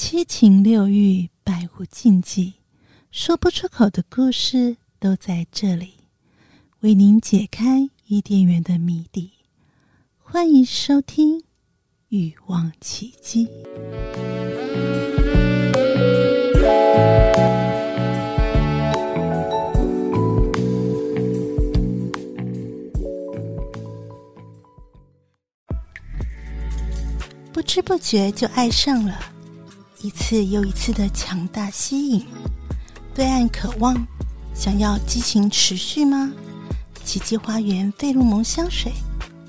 七情六欲，百无禁忌，说不出口的故事都在这里，为您解开伊甸园的谜底。欢迎收听《欲望奇迹》。不知不觉就爱上了。一次又一次的强大吸引，对爱渴望，想要激情持续吗？奇迹花园费洛蒙香水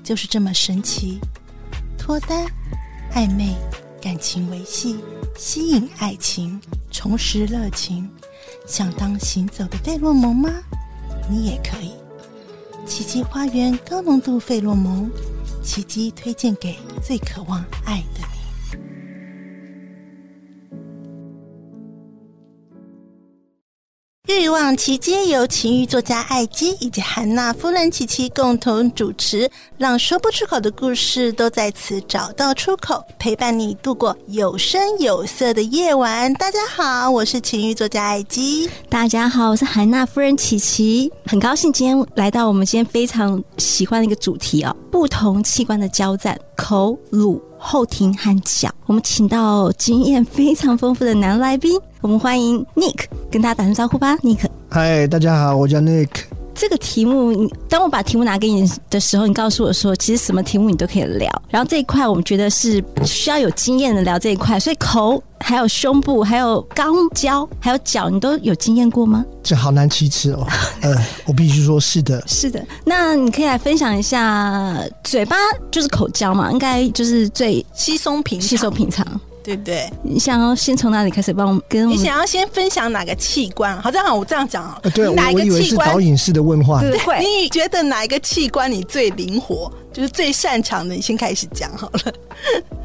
就是这么神奇，脱单、暧昧、感情维系、吸引爱情、重拾热情，想当行走的费洛蒙吗？你也可以。奇迹花园高浓度费洛蒙，奇迹推荐给最渴望爱的欲望琦姬由情欲作家艾姬以及韩娜夫人琪琪共同主持，让说不出口的故事都在此找到出口，陪伴你度过有声有色的夜晚。大家好，我是情欲作家艾姬。大家好，我是韩娜夫人琪琪。很高兴今天来到我们今天非常喜欢的一个主题哦，不同器官的交战，口、乳、后庭和脚。我们请到经验非常丰富的男来宾。我们欢迎 Nick，跟大家打声招呼吧，Nick。嗨，大家好，我叫 Nick。这个题目，当我把题目拿给你的时候，你告诉我说，其实什么题目你都可以聊。然后这一块，我们觉得是需要有经验的聊这一块。所以口，还有胸部，还有肛交，还有脚，你都有经验过吗？这好难启齿哦。呃，我必须说是的，是的。那你可以来分享一下，嘴巴就是口交嘛，应该就是最稀松平稀松平常。对不对？你想要先从哪里开始帮我们跟我们？你想要先分享哪个器官？好，这样好，我这样讲啊。对，哪一个器官？我以为是导引式的问话。对，会。你觉得哪一个器官你最灵活，就是最擅长的？你先开始讲好了。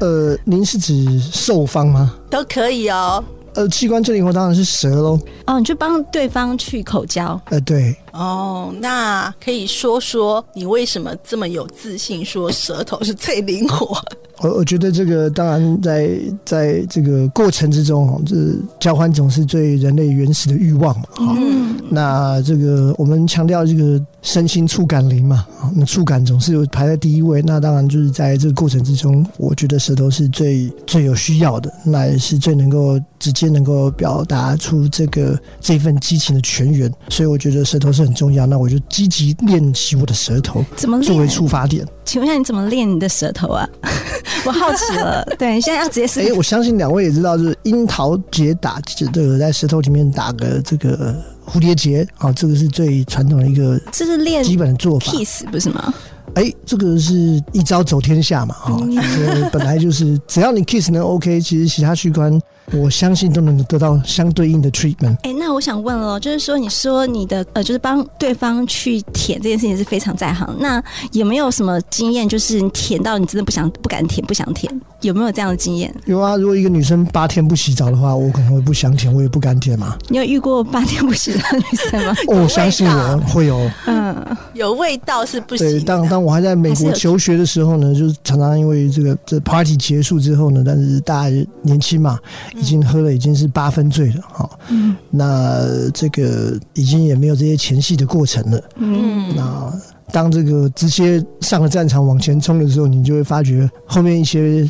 呃，您是指受方吗？都可以哦。呃，器官最灵活当然是舌喽。哦，你就帮对方去口交。呃，对。哦，那可以说说你为什么这么有自信，说舌头是最灵活？我我觉得这个当然在在这个过程之中，这交换总是最人类原始的欲望嘛。嗯，那这个我们强调这个身心触感灵嘛，那触感总是有排在第一位。那当然就是在这个过程之中，我觉得舌头是最最有需要的，那也是最能够直接能够表达出这个这份激情的泉源。所以我觉得舌头是很重要。那我就积极练习我的舌头，怎么作为出发点？请问一下，你怎么练你的舌头啊？我好奇了。对，你现在要直接是。哎、欸，我相信两位也知道，就是樱桃结打，这个在舌头里面打个这个蝴蝶结啊，这个是最传统的一个，这是练基本的做法，kiss 不是吗？哎、欸，这个是一招走天下嘛，啊、嗯，本来就是只要你 kiss 能 OK，其实其他器官。我相信都能得到相对应的 treatment。哎、欸，那我想问了，就是说，你说你的呃，就是帮对方去舔这件事情是非常在行。那有没有什么经验，就是你舔到你真的不想、不敢舔、不想舔？有没有这样的经验？有啊，如果一个女生八天不洗澡的话，我可能会不想舔，我也不敢舔嘛。你有遇过八天不洗澡的女生吗？哦，我相信我会有。嗯，有味道是不行。对，当当我还在美国求学的时候呢，就是常常因为这个这 party 结束之后呢，但是大家年轻嘛，已经喝了已经是八分醉了哈。嗯，那这个已经也没有这些前戏的过程了。嗯，那。当这个直接上了战场往前冲的时候，你就会发觉后面一些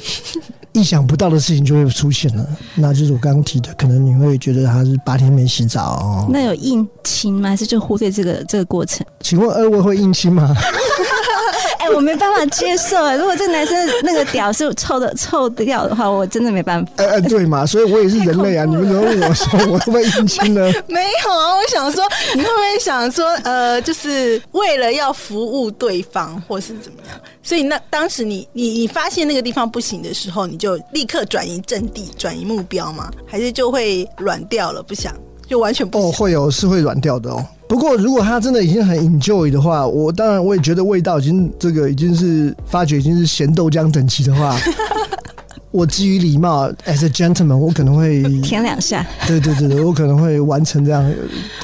意想不到的事情就会出现了。那就是我刚刚提的，可能你会觉得他是八天没洗澡哦。那有硬亲吗？还是就忽略这个这个过程？请问二位会硬亲吗？哎、欸，我没办法接受。如果这个男生那个屌是臭的臭掉的话，我真的没办法。哎、欸、对嘛，所以我也是人类啊。你们怎么问我说我会不会硬亲 呢？没有啊，我想说，你会不会想说，呃，就是为了要服务对方，或是怎么样？所以那当时你你你发现那个地方不行的时候，你就立刻转移阵地，转移目标吗？还是就会软掉了？不想就完全不想？哦，会有是会软掉的哦。不过，如果他真的已经很 enjoy 的话，我当然我也觉得味道已经这个已经是发觉已经是咸豆浆等级的话，我基于礼貌，as a gentleman，我可能会舔两下。对对对对，我可能会完成这样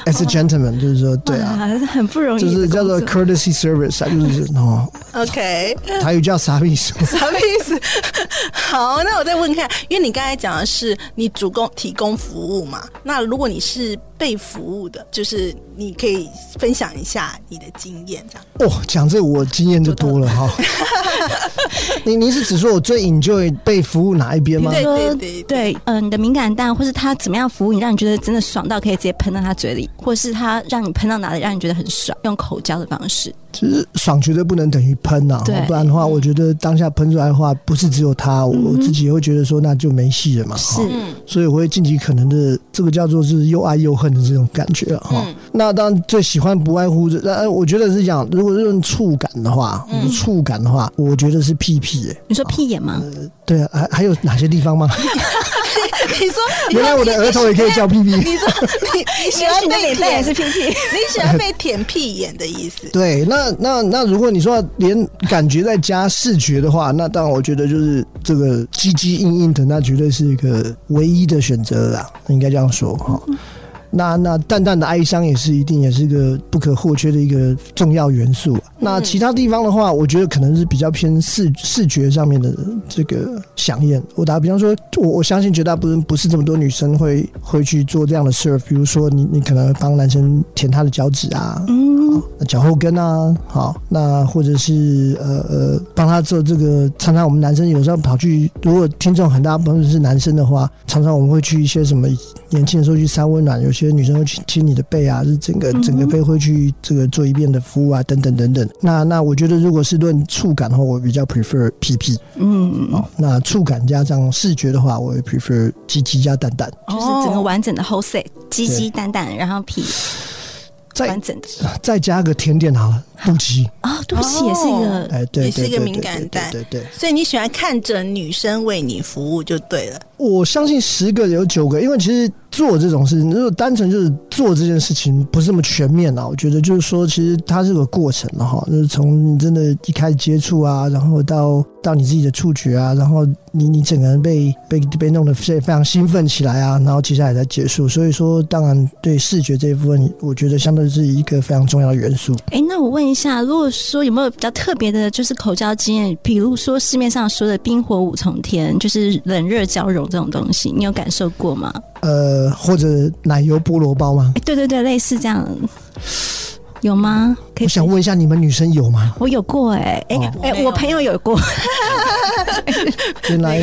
，as a gentleman，就是说，对啊，很不容易，就是叫做 courtesy service，就是哦。OK，台语叫啥意思？啥意思？好，那我再问看，因为你刚才讲的是你主攻提供服务嘛，那如果你是被服务的，就是你可以分享一下你的经验，这样。哦，讲这我经验就多了哈。你你是只说我最 enjoy 被服务哪一边吗？对对对对，嗯、呃，你的敏感蛋，或是他怎么样服务你，让你觉得真的爽到可以直接喷到他嘴里，或是他让你喷到哪里，让你觉得很爽，用口交的方式。其实爽绝对不能等于喷呐，不然的话，我觉得当下喷出来的话，不是只有他，我自己也会觉得说那就没戏了嘛。是，所以我会尽其可能的，这个叫做是又爱又恨的这种感觉哈。那当然最喜欢不外乎，呃，我觉得是讲，如果是用触感的话，触感的话，我觉得是屁屁。你说屁眼吗？对啊，还还有哪些地方吗？你说，原来我的额头也可以叫屁屁。你说，你你 喜欢被舔也是屁屁，你喜欢被舔屁眼的意思？对，那那那如果你说连感觉再加视觉的话，那当然我觉得就是这个鸡鸡硬硬的，那绝对是一个唯一的选择啦，应该这样说哈。那那淡淡的哀伤也是一定也是一个不可或缺的一个重要元素。那其他地方的话，我觉得可能是比较偏视视觉上面的这个响应。我打比方说，我我相信绝大部分不是这么多女生会会去做这样的事儿。比如说你，你你可能帮男生舔他的脚趾啊，嗯，脚后跟啊，好，那或者是呃呃帮他做这个。常常我们男生有时候跑去，如果听众很大部分是男生的话，常常我们会去一些什么年轻的时候去三温暖，有些。女生会去亲你的背啊，是整个整个背会去这个做一遍的服务啊，等等等等。那那我觉得，如果是论触感的话，我比较 prefer 屁屁。嗯，哦，那触感加上视觉的话，我会 prefer 鸡鸡加蛋蛋，就是整个完整的 whole set，鸡鸡蛋蛋，然后屁。再完整的，再加个甜点好了，肚脐啊，肚脐也是一个，哎，对，也是一个敏感带，对对。所以你喜欢看着女生为你服务就对了。我相信十个有九个，因为其实做这种事情，如果单纯就是做这件事情不是那么全面啊。我觉得就是说，其实它是个过程的哈，就是从你真的一开始接触啊，然后到到你自己的触觉啊，然后你你整个人被被被弄得非非常兴奋起来啊，然后接下来才结束。所以说，当然对视觉这一部分，我觉得相对是一个非常重要的元素。哎、欸，那我问一下，如果说有没有比较特别的，就是口交经验，比如说市面上说的冰火五重天，就是冷热交融这种东西，你有感受过吗？呃，或者奶油菠萝包吗？欸、对对对，类似这样，有吗？可以？我想问一下，你们女生有吗？我有过、欸，哎哎哎，我朋友有过。原来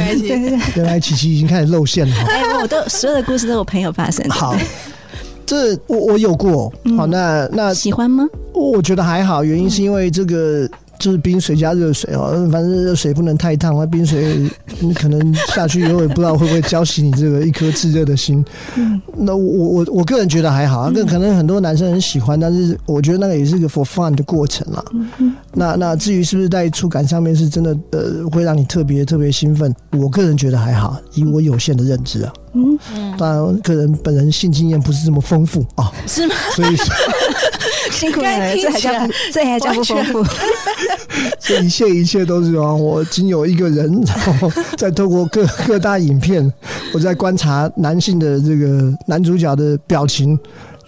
原来琪琪已经开始露馅了。哎、欸，我都所有的故事都是我朋友发生的。好。这我我有过，嗯、好，那那喜欢吗？我觉得还好，原因是因为这个就是冰水加热水哦，反正热水不能太烫，那冰水 你可能下去以后也不知道会不会浇熄你这个一颗炙热的心。嗯，那我我我个人觉得还好，那可能很多男生很喜欢，但是我觉得那个也是个 for fun 的过程啦。嗯，那那至于是不是在触感上面是真的呃会让你特别特别兴奋，我个人觉得还好，以我有限的认知啊。嗯，当然，个人本人性经验不是这么丰富啊，是吗？所以辛苦了，这还叫这还叫不丰富？这 一切一切都是啊，我仅有一个人，然后再透过各各大影片，我在观察男性的这个男主角的表情。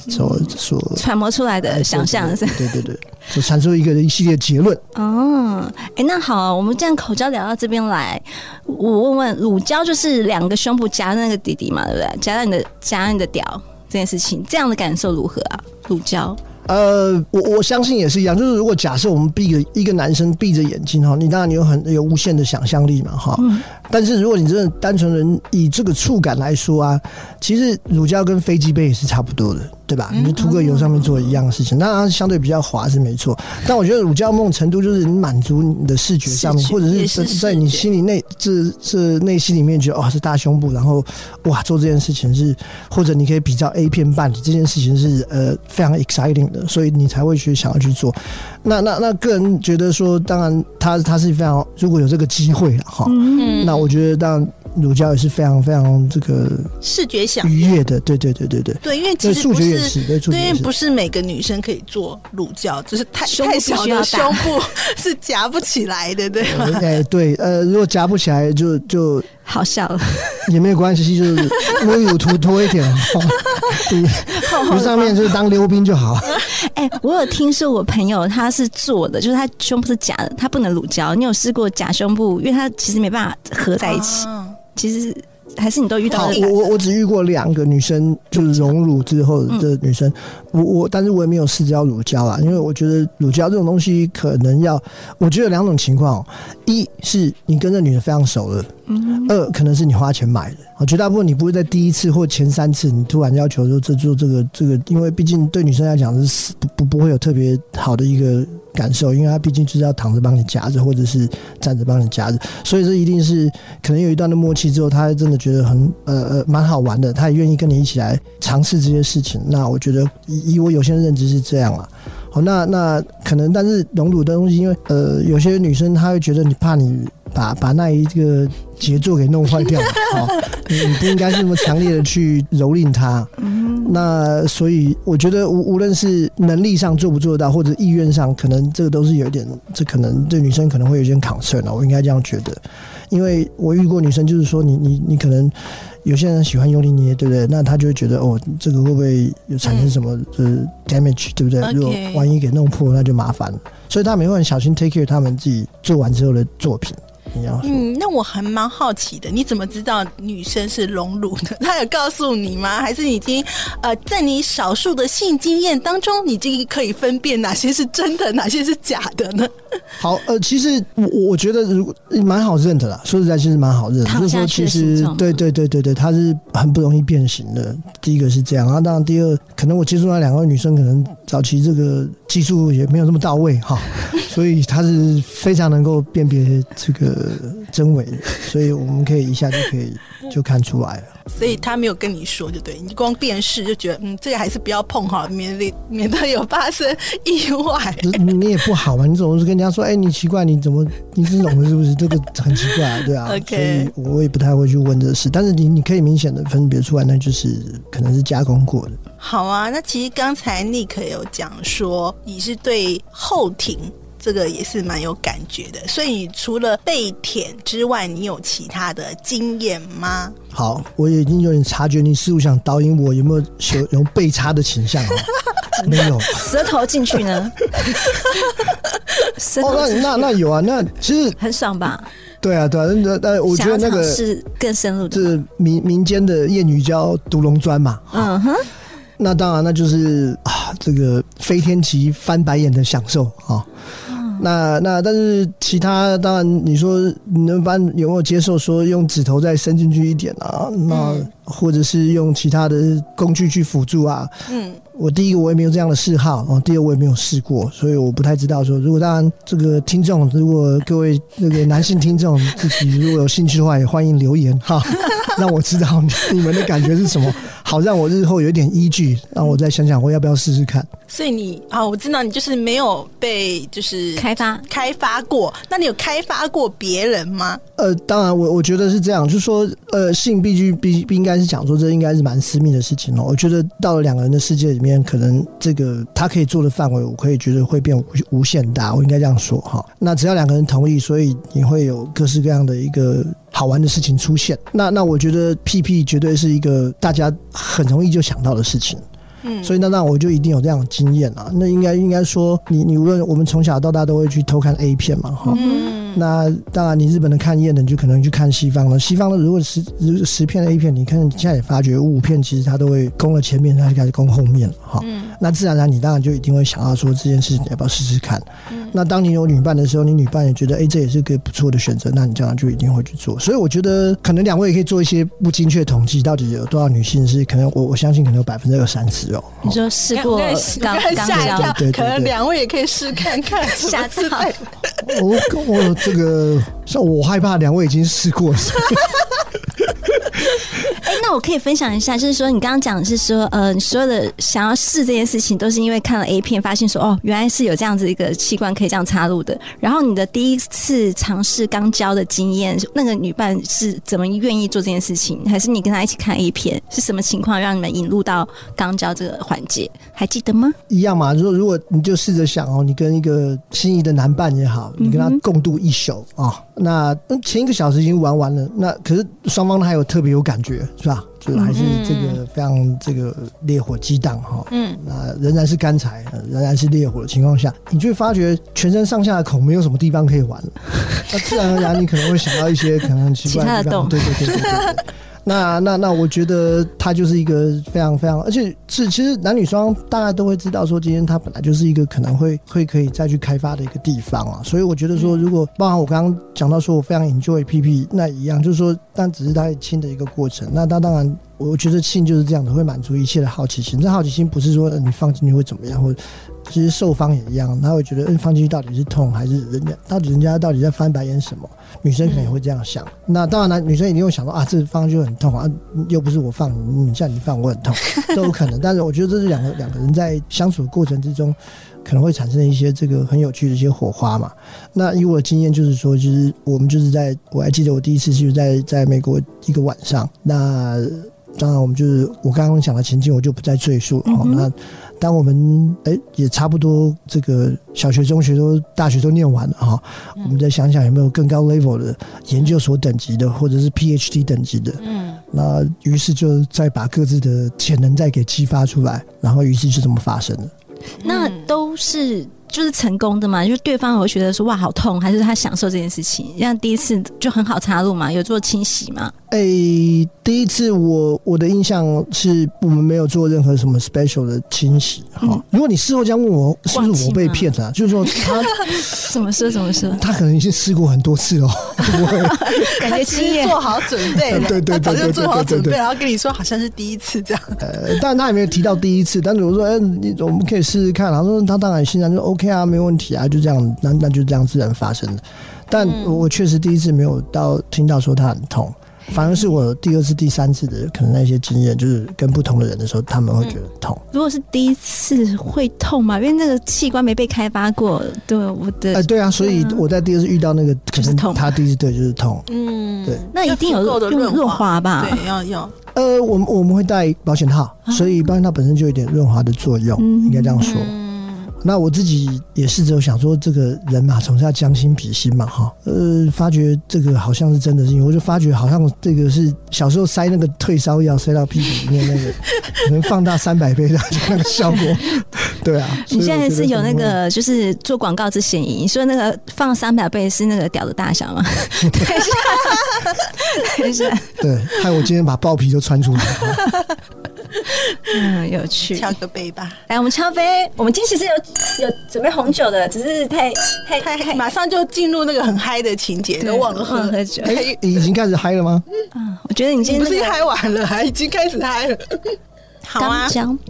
所所揣摩出来的想象是，对对对，就产出一个一系列结论。哦，哎、欸，那好，我们这样口交聊到这边来，我问问，乳交就是两个胸部夹那个弟弟嘛，对不对？夹在你的夹在你的屌这件事情，这样的感受如何啊？乳交？呃，我我相信也是一样，就是如果假设我们闭着一个男生闭着眼睛哈，你当然你有很有无限的想象力嘛哈。嗯、但是如果你真的单纯人以这个触感来说啊，其实乳交跟飞机杯也是差不多的。对吧？你就涂个油上面做一样的事情，那它相对比较滑是没错。但我觉得乳胶某种程度就是你满足你的视觉上面，或者是在你心里内这这内心里面觉得哦是大胸部，然后哇做这件事情是，或者你可以比较 A 片伴侣这件事情是呃非常 exciting 的，所以你才会去想要去做。那那那个人觉得说，当然他他是非常如果有这个机会了哈，那我觉得当然。乳胶也是非常非常这个视觉享愉悦的，对对对对对。对，因为其实不是，是，对，因为不是每个女生可以做乳胶，就是太太小的胸部 是夹不起来的，对吗？哎，对，呃，如果夹不起来就就好笑了，也没有关系，就是微乳涂多一点，对，上面就是当溜冰就好。哎，我有听说我朋友他是做的，就是他胸部是假的，他不能乳胶。你有试过假胸部？因为他其实没办法合在一起。啊、其实还是你都遇到了。我我只遇过两个女生，就是隆乳之后的女生。嗯、我我，但是我也没有试着要乳胶啦，因为我觉得乳胶这种东西可能要，我觉得有两种情况：一是你跟这女的非常熟了；二可能是你花钱买的。绝大部分你不会在第一次或前三次，你突然要求说这做这个这个，因为毕竟对女生来讲是不不不会有特别好的一个感受，因为她毕竟就是要躺着帮你夹着，或者是站着帮你夹着，所以这一定是可能有一段的默契之后，她真的觉得很呃呃蛮好玩的，她也愿意跟你一起来尝试这些事情。那我觉得以我有限的认知是这样啊。好，那那可能，但是隆乳的东西，因为呃有些女生她会觉得你怕你。把把那一个杰作给弄坏掉，好，你你不应该是那么强烈的去蹂躏它。那所以我觉得无无论是能力上做不做得到，或者意愿上，可能这个都是有一点，这可能对女生可能会有点 concern 啊。我应该这样觉得，因为我遇过女生，就是说你你你可能有些人喜欢用力捏，对不对？那他就会觉得哦，这个会不会有产生什么就是 damage，对不对？如果万一给弄破，那就麻烦了。所以他们会很小心 take care 他们自己做完之后的作品。嗯，那我还蛮好奇的，你怎么知道女生是隆乳的？她有告诉你吗？还是你已经呃，在你少数的性经验当中，你这个可以分辨哪些是真的，哪些是假的呢？好，呃，其实我我觉得如果蛮好认的啦，说实在，其实蛮好认的。就是说，其实对对对对对，它是很不容易变形的。第一个是这样，然后当然第二，可能我接触那两个女生，可能早期这个技术也没有那么到位哈，所以他是非常能够辨别这个。呃，真伪，所以我们可以一下就可以就看出来了。所以他没有跟你说，就对你光辨识就觉得，嗯，这个还是不要碰哈，免得免得有发生意外。你 你也不好嘛，你总是跟人家说，哎、欸，你奇怪，你怎么你是隆的，是不是？这个很奇怪，啊，对啊。OK，所以我也不太会去问这事。但是你你可以明显的分别出来，那就是可能是加工过的。好啊，那其实刚才 Nick 有讲说，你是对后庭。这个也是蛮有感觉的，所以除了被舔之外，你有其他的经验吗？好，我已经有点察觉，你似乎想导引我有没有有有被插的倾向？没有，舌头进去呢？哦，那那那有啊，那其实很爽吧？对啊，对啊，那那我觉得那个是更深入的，是民民间的谚语叫“独龙砖”嘛。嗯哼，那当然，那就是啊，这个飞天旗翻白眼的享受啊。那那但是其他当然你说你们班有没有接受说用指头再伸进去一点啊？那或者是用其他的工具去辅助啊？嗯，我第一个我也没有这样的嗜好啊，第二我也没有试过，所以我不太知道说。如果当然这个听众，如果各位那个男性听众自己如果有兴趣的话，也欢迎留言哈，让我知道你们的感觉是什么。好，让我日后有一点依据，让我再想想我要不要试试看。所以你啊，我知道你就是没有被就是开发开发过，那你有开发过别人吗？呃，当然，我我觉得是这样，就是说，呃，性必须必不应该是讲说，这应该是蛮私密的事情哦。我觉得到了两个人的世界里面，可能这个他可以做的范围，我可以觉得会变无无限大。我应该这样说哈。那只要两个人同意，所以你会有各式各样的一个。好玩的事情出现，那那我觉得屁屁绝对是一个大家很容易就想到的事情，嗯，所以那那我就一定有这样的经验啊。那应该应该说，你你无论我们从小到大都会去偷看 A 片嘛，哈，嗯，那当然你日本的看厌的，你就可能去看西方了。西方的如果十十片的 A 片，你看现在也发觉五片其实它都会攻了前面，它就开始攻后面了，哈，嗯，那自然而然你当然就一定会想要说这件事情要不要试试看。那当你有女伴的时候，你女伴也觉得，哎、欸，这也是个不错的选择，那你将来就一定会去做。所以我觉得，可能两位也可以做一些不精确统计，到底有多少女性是可能我我相信可能有百分之二三十哦。你说试过刚刚吓一跳，可能两位也可以试看看，下次我我这个，像我害怕两位已经试过了。哎，那那我可以分享一下，就是说你刚刚讲的是说，呃，你所有的想要试这件事情，都是因为看了 A 片，发现说，哦，原来是有这样子一个器官可以这样插入的。然后你的第一次尝试肛交的经验，那个女伴是怎么愿意做这件事情？还是你跟她一起看 A 片？是什么情况让你们引入到肛交这个环节？还记得吗？一样嘛，如果如果你就试着想哦，你跟一个心仪的男伴也好，你跟他共度一宿啊。哦那前一个小时已经玩完了，那可是双方都还有特别有感觉，是吧？就还是这个非常这个烈火激荡哈。嗯，那仍然是干柴，仍然是烈火的情况下，你就会发觉全身上下的孔没有什么地方可以玩了。那自然而然，你可能会想到一些可能奇怪的地方。对对对对对，对。那那那，我觉得他就是一个非常非常，而且是其实男女双方大家都会知道说，今天他本来就是一个可能会会可以再去开发的一个地方啊。所以我觉得说，如果包含我刚刚讲到说我非常 enjoy PP，那一样就是说，但只是他亲的一个过程。那他当然，我觉得性就是这样的，会满足一切的好奇心。这好奇心不是说你放进去会怎么样，或者其实受方也一样，他会觉得，嗯，放进去到底是痛还是人家到底人家到底在翻白眼什么？女生可能也会这样想，嗯、那当然，男女生一定会想到啊，这方就很痛啊，又不是我放你，你像你放我很痛，都有可能。但是我觉得这是两个两个人在相处的过程之中，可能会产生一些这个很有趣的一些火花嘛。那以我的经验就是说，就是我们就是在我还记得我第一次就是在在美国一个晚上，那当然我们就是我刚刚讲的情境，我就不再赘述了。嗯、那当我们哎、欸、也差不多这个小学、中学都大学都念完了哈，嗯、我们再想想有没有更高 level 的研究所等级的，或者是 PhD 等级的。嗯，那于是就再把各自的潜能再给激发出来，然后于是就这么发生了。那都是。就是成功的嘛，就是对方会觉得说哇好痛，还是他享受这件事情？像第一次就很好插入嘛，有做清洗嘛？诶、欸，第一次我我的印象是我们没有做任何什么 special 的清洗哈。嗯、如果你事后这样问我，是不是我被骗了？就是说他 怎么说怎么说？他可能已经试过很多次哦，感觉经验做好准备了，对对对，早就做好准备，然后跟你说好像是第一次这样。呃，但他也没有提到第一次，但是我说哎、欸，你我们可以试试看，然后说他当然欣然就 OK。啊，没问题啊，就这样，那那就这样自然发生的。但我确实第一次没有到听到说他很痛。反而是我第二次、第三次的可能那些经验，就是跟不同的人的时候，他们会觉得痛。如果是第一次会痛嘛？因为那个器官没被开发过。对，我的。哎，对啊，所以我在第二次遇到那个，可能痛。他第一次对就是痛。嗯，对。那一定有够的润滑吧？对，要要。呃，我们我们会带保险套，所以保险套本身就有点润滑的作用，应该这样说。那我自己也试着想说，这个人嘛，总是要将心比心嘛，哈，呃，发觉这个好像是真的是，因为我就发觉好像这个是小时候塞那个退烧药塞到屁股里面那个，可能放大三百倍的 那个效果，对啊。你现在是有那个就是做广告之嫌疑，你说那个放三百倍是那个屌的大小吗？等一下，等一下，对，害我今天把爆皮都穿出来。嗯，有趣，敲个杯吧。来，我们敲杯。我们今天其实有有准备红酒的，只是太太太，太马上就进入那个很嗨的情节，都忘了喝喝酒。哎，已经开始嗨了吗？嗯，我觉得你今天、那个、不是嗨完了，还已经开始嗨了。好啊，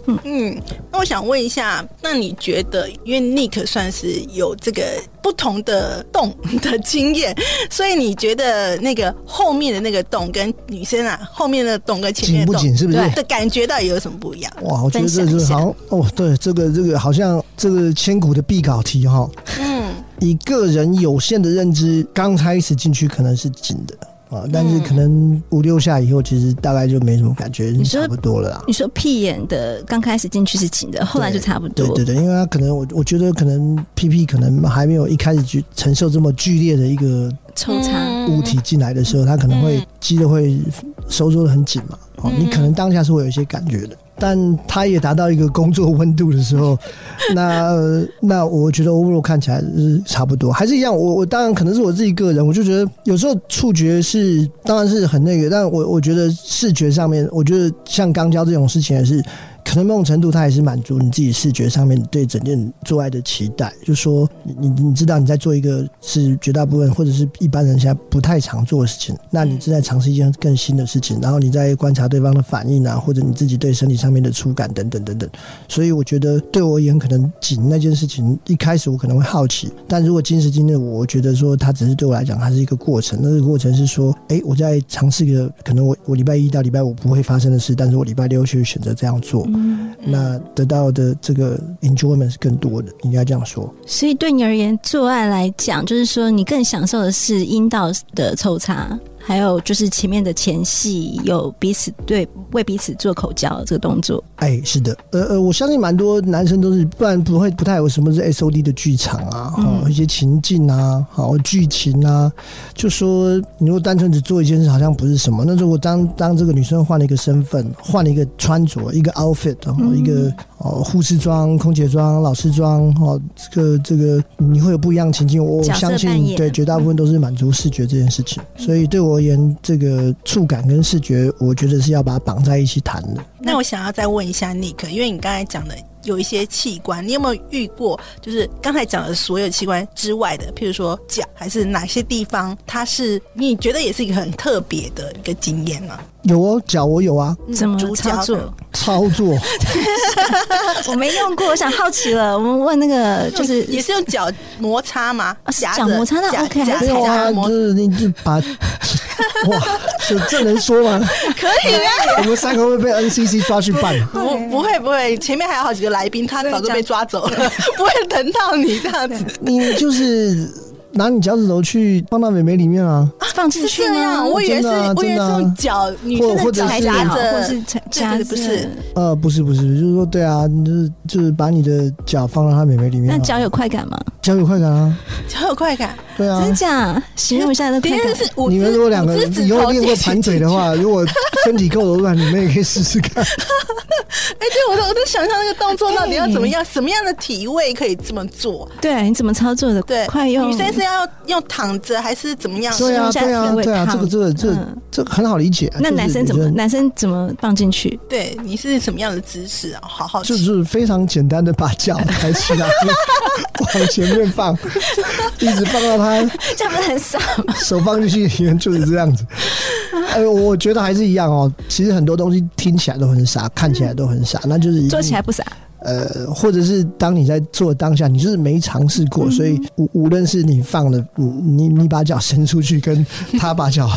嗯嗯，那我想问一下，那你觉得，因为 Nick 算是有这个不同的洞的经验，所以你觉得那个后面的那个洞跟女生啊后面的洞跟前面的洞紧不紧，是不是？的感觉到底有什么不一样？哇，我觉得这是好哦，对，这个这个好像这个千古的必考题哈。嗯，以个人有限的认知，刚开始进去可能是紧的。啊，但是可能五六下以后，其实大概就没什么感觉，差不多了啦。你说屁眼的刚开始进去是紧的，后来就差不多。对对对，因为他可能我我觉得可能屁屁可能还没有一开始去承受这么剧烈的一个抽插物体进来的时候，他可能会肌肉会收缩的很紧嘛。哦，你可能当下是会有一些感觉的。但它也达到一个工作温度的时候，那那我觉得 overall 看起来是差不多，还是一样。我我当然可能是我自己个人，我就觉得有时候触觉是当然是很那个，但我我觉得视觉上面，我觉得像钢胶这种事情也是。可能某种程度它也是满足你自己视觉上面对整件做爱的期待，就说你你知道你在做一个是绝大部分或者是一般人现在不太常做的事情，那你正在尝试一件更新的事情，然后你在观察对方的反应啊，或者你自己对身体上面的触感等等等等。所以我觉得对我而言，可能紧那件事情一开始我可能会好奇，但如果今时今日，我觉得说它只是对我来讲，它是一个过程。那个过程是说，哎，我在尝试一个可能我我礼拜一到礼拜五不会发生的事，但是我礼拜六去选择这样做，嗯，那得到的这个 enjoyment 是更多的，应该这样说。所以对你而言，做爱来讲，就是说你更享受的是阴道的抽插。还有就是前面的前戏有彼此对为彼此做口交这个动作，哎，是的，呃呃，我相信蛮多男生都是，不然不会不太有什么是 S O D 的剧场啊，嗯、一些情境啊，好剧情啊，就说你如果单纯只做一件事，好像不是什么。那如果当当这个女生换了一个身份，换了一个穿着，一个 outfit，然后、一个哦护士装、空姐装、老师装，哦，这个这个你会有不一样的情境。我相信对绝大部分都是满足视觉这件事情，嗯、所以对我。而言，这个触感跟视觉，我觉得是要把它绑在一起谈的。那我想要再问一下 Nick，因为你刚才讲的有一些器官，你有没有遇过？就是刚才讲的所有器官之外的，譬如说脚，还是哪些地方，它是你觉得也是一个很特别的一个经验呢？有哦，脚我有啊，怎么操作？操作，我没用过，我想好奇了。我们问那个，就是也是用脚摩擦吗？脚摩擦那 OK，没有啊，就是你把 哇，这这能说吗？可以啊，我们三个会被 NCC 抓去办？不，不会，不会，前面还有好几个来宾，他早就被抓走了，不会等到你这样子。你就是。拿你脚趾头去放到美眉里面啊？放进去吗？我以为是，我以为是用脚，女生的脚夹着，或是夹着，不是？呃，不是，不是，就是说，对啊，就是就是把你的脚放到她美眉里面。那脚有快感吗？脚有快感啊，脚有快感，对啊，真假？形容一下那快感。你们如果两个人以后练过盘腿的话，如果身体够柔软，你们也可以试试看。哎，对，我都我都想象那个动作到底要怎么样，什么样的体位可以这么做？对，你怎么操作的？对，快用女生是。要用躺着还是怎么样？对啊，对啊，对啊，这个这个这个这个很好理解。那男生怎么男生怎么放进去？对，你是什么样的姿势啊？好好，就是非常简单的把脚抬起来，往前面放，一直放到他这样不是很傻吗？手放进去里面就是这样子。哎，我觉得还是一样哦。其实很多东西听起来都很傻，看起来都很傻，那就是做起来不傻。呃，或者是当你在做当下，你就是没尝试过，嗯、所以无无论是你放了，你你把脚伸出去，跟 他把脚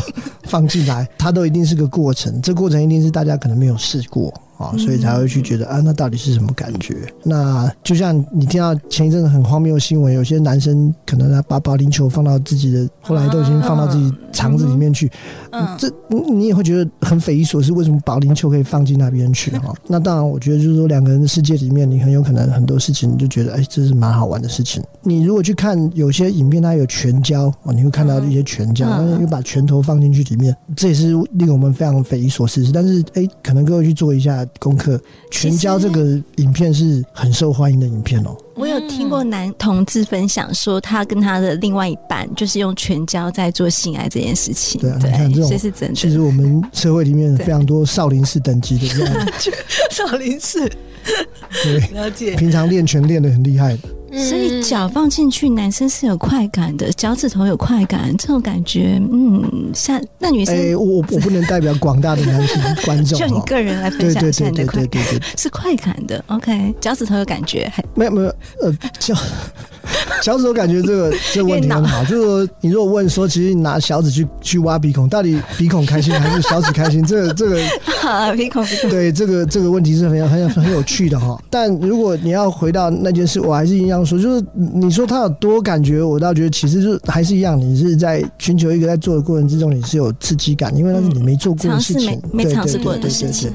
放进来，他都一定是个过程。这过程一定是大家可能没有试过。啊，所以才会去觉得啊，那到底是什么感觉？那就像你听到前一阵子很荒谬的新闻，有些男生可能他把保龄球放到自己的，后来都已经放到自己肠子里面去，嗯，这你也会觉得很匪夷所思，为什么保龄球可以放进那边去？哈，那当然，我觉得就是说两个人的世界里面，你很有可能很多事情你就觉得，哎，这是蛮好玩的事情。你如果去看有些影片，它有拳交哦，你会看到一些拳交，又把拳头放进去里面，这也是令我们非常匪夷所思。但是，哎，可能各位去做一下。功课全交这个影片是很受欢迎的影片哦。我有听过男同志分享说，他跟他的另外一半就是用全交在做性爱这件事情。对啊，你看这种是真的。其实我们社会里面非常多少林寺等级的这样。少林寺，对，了解。平常练拳练的很厉害。所以脚放进去，男生是有快感的，脚趾头有快感，这种感觉，嗯，像那女生，哎、欸，我我不能代表广大的男性 观众，就你个人来分享一下你的快感，对对对对，是快感的，OK，脚趾头有感觉，还没有没有，呃，脚。脚趾头感觉这个 这个问题很好，就是说，你如果问说，其实你拿小指去去挖鼻孔，到底鼻孔开心还是小指开心？这个这个鼻孔鼻孔对这个这个问题是很很很有趣的哈。但如果你要回到那件事，我还是一样说，就是你说他有多感觉，我倒觉得其实就是还是一样，你是在寻求一个在做的过程之中，你是有刺激感，因为那是你没做过的事情，没尝试过的事情，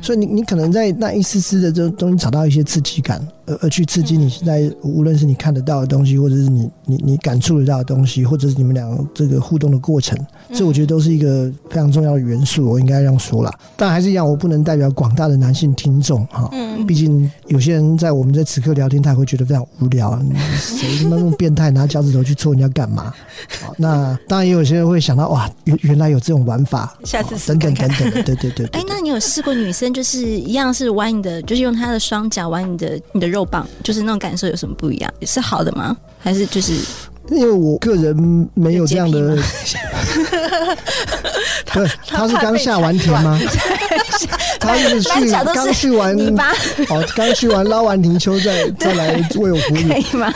所以你你可能在那一丝丝的这东西找到一些刺激感。而而去刺激你现在无论是你看得到的东西，或者是你你你感触得到的东西，或者是你们两个这个互动的过程，这我觉得都是一个非常重要的元素。我应该这样说啦，但还是一样，我不能代表广大的男性听众哈。嗯，毕竟有些人在我们在此刻聊天，他也会觉得非常无聊。谁他妈那么变态，拿脚趾头去戳人家干嘛？那当然也有些人会想到，哇，原原来有这种玩法，下次等等等等，对对 对，对。哎，那你有试过女生就是一样是玩你的，就是用她的双脚玩你的你的肉棒，就是那种感受有什么不一样？是好的吗？还是就是？因为我个人没有这样的，对，他是刚下完田吗？他是去刚去完，哦，刚去完捞完泥鳅，再再来为我服务，可以吗？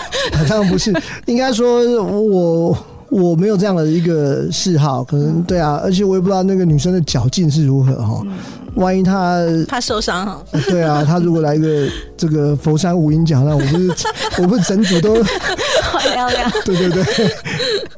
当然不是，应该说我我没有这样的一个嗜好，可能对啊，而且我也不知道那个女生的脚劲是如何哈。万一她怕受伤哈？对啊，她如果来一个这个佛山无影脚，那我不是 我不是整组都？对对对，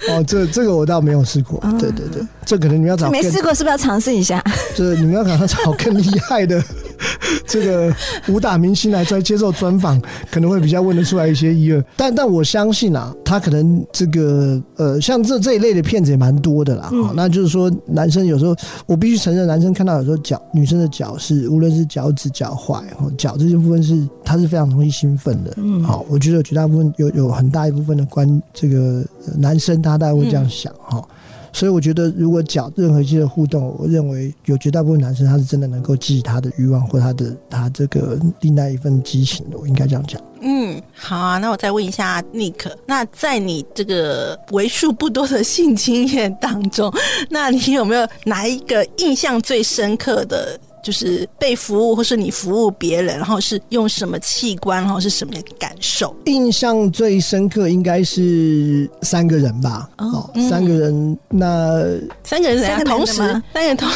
哦，这这个我倒没有试过。对对对，这可能你们要找没试过，是不是要尝试一下？这你们要赶快找更厉害的 这个武打明星来在接受专访，可能会比较问得出来一些一二。但但我相信啊，他可能这个呃，像这这一类的骗子也蛮多的啦。嗯，那就是说，男生有时候我必须承认，男生看到有时候脚女生的脚是，无论是脚趾、脚踝或脚这些部分是，他是非常容易兴奋的。嗯，好，我觉得绝大部分有有很大一部分的关这个男生，他大概会这样想哈。嗯所以我觉得，如果讲任何一些互动，我认为有绝大部分男生他是真的能够激起他的欲望或他的他这个另外一份激情的，我应该这样讲。嗯，好啊，那我再问一下 Nick，那在你这个为数不多的性经验当中，那你有没有哪一个印象最深刻的？就是被服务，或是你服务别人，然后是用什么器官，然后是什么感受？印象最深刻应该是三个人吧。哦，三个人，那三个人三个同时，三个人 同，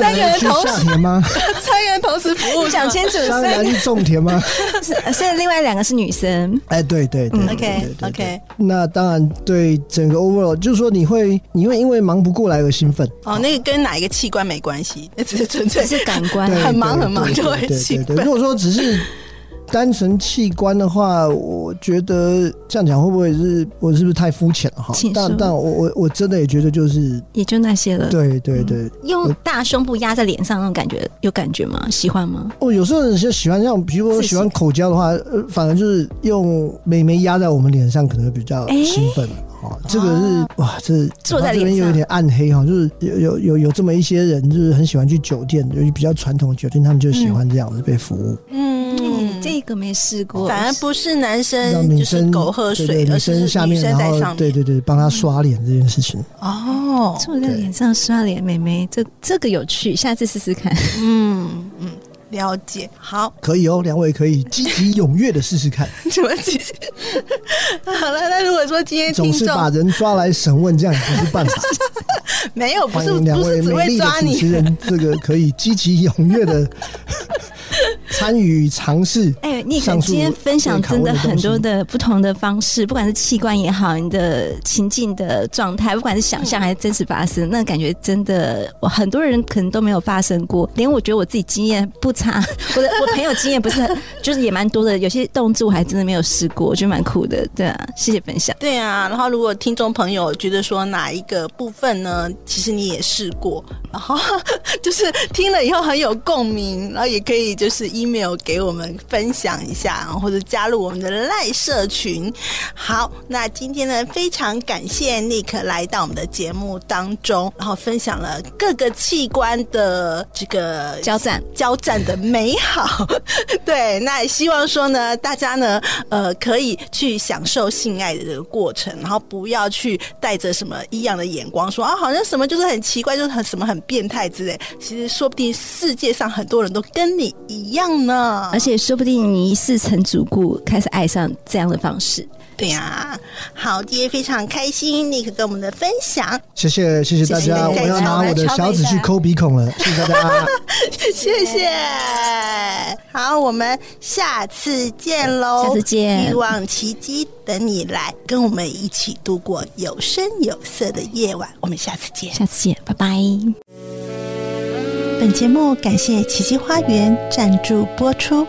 三个人同时下田吗？三个人同时服务，想清楚。三个人去种田吗？是，现在另外两个是女生。哎，对对对，OK OK。那当然，对整个 overall，就是说你会你会因为忙不过来而兴奋。哦，那个跟哪一个器官没关系，那只是纯粹。是感官很忙很忙就会兴奋。如果说只是单纯器官的话，我觉得这样讲会不会是我是不是太肤浅了哈？但但我我我真的也觉得就是也就那些了。对对对，用大胸部压在脸上那种感觉有感觉吗？喜欢吗？哦，有时候有些喜欢像比如说喜欢口交的话，呃，反而就是用美眉压在我们脸上可能会比较兴奋。哦，这个是哇，这坐在这边又有点暗黑哈，就是有有有有这么一些人，就是很喜欢去酒店，尤其比较传统的酒店，他们就喜欢这样子被服务。嗯，这个没试过，反而不是男生，女生狗喝水，女生下面然后对对对，帮他刷脸这件事情。哦，坐在脸上刷脸，妹妹，这这个有趣，下次试试看。嗯嗯。了解，好，可以哦，两位可以积极踊跃的试试看。什么积极？好了，那如果说今天总是把人抓来审问，这样也不是办法。没有，不是两位美丽的主持人，这个可以积极踊跃的。参与尝试，哎，你今天分享真的很多的不同的方式，不管是器官也好，你的情境的状态，不管是想象还是真实发生，那感觉真的，我很多人可能都没有发生过，连我觉得我自己经验不差，我的我朋友经验不是很，就是也蛮多的，有些动作我还真的没有试过，我觉得蛮酷的，对啊，谢谢分享。对啊，然后如果听众朋友觉得说哪一个部分呢，其实你也试过，然后 就是听了以后很有共鸣，然后也可以就是一。Email 给我们分享一下，或者加入我们的赖社群。好，那今天呢，非常感谢 Nick 来到我们的节目当中，然后分享了各个器官的这个交战交战的美好。对，那也希望说呢，大家呢，呃，可以去享受性爱的这个过程，然后不要去带着什么异样的眼光说啊，好像什么就是很奇怪，就是很什么很变态之类。其实说不定世界上很多人都跟你一样。呢，而且说不定你一试成主顾，开始爱上这样的方式。对呀、啊，好，今天非常开心，Nick 跟我们的分享，谢谢谢谢大家，我要拿我的。小指去抠鼻孔了，谢谢大家，谢谢。好，我们下次见喽，下次见，欲望奇迹等你来，跟我们一起度过有声有色的夜晚，我们下次见，下次见，拜拜。本节目感谢奇迹花园赞助播出。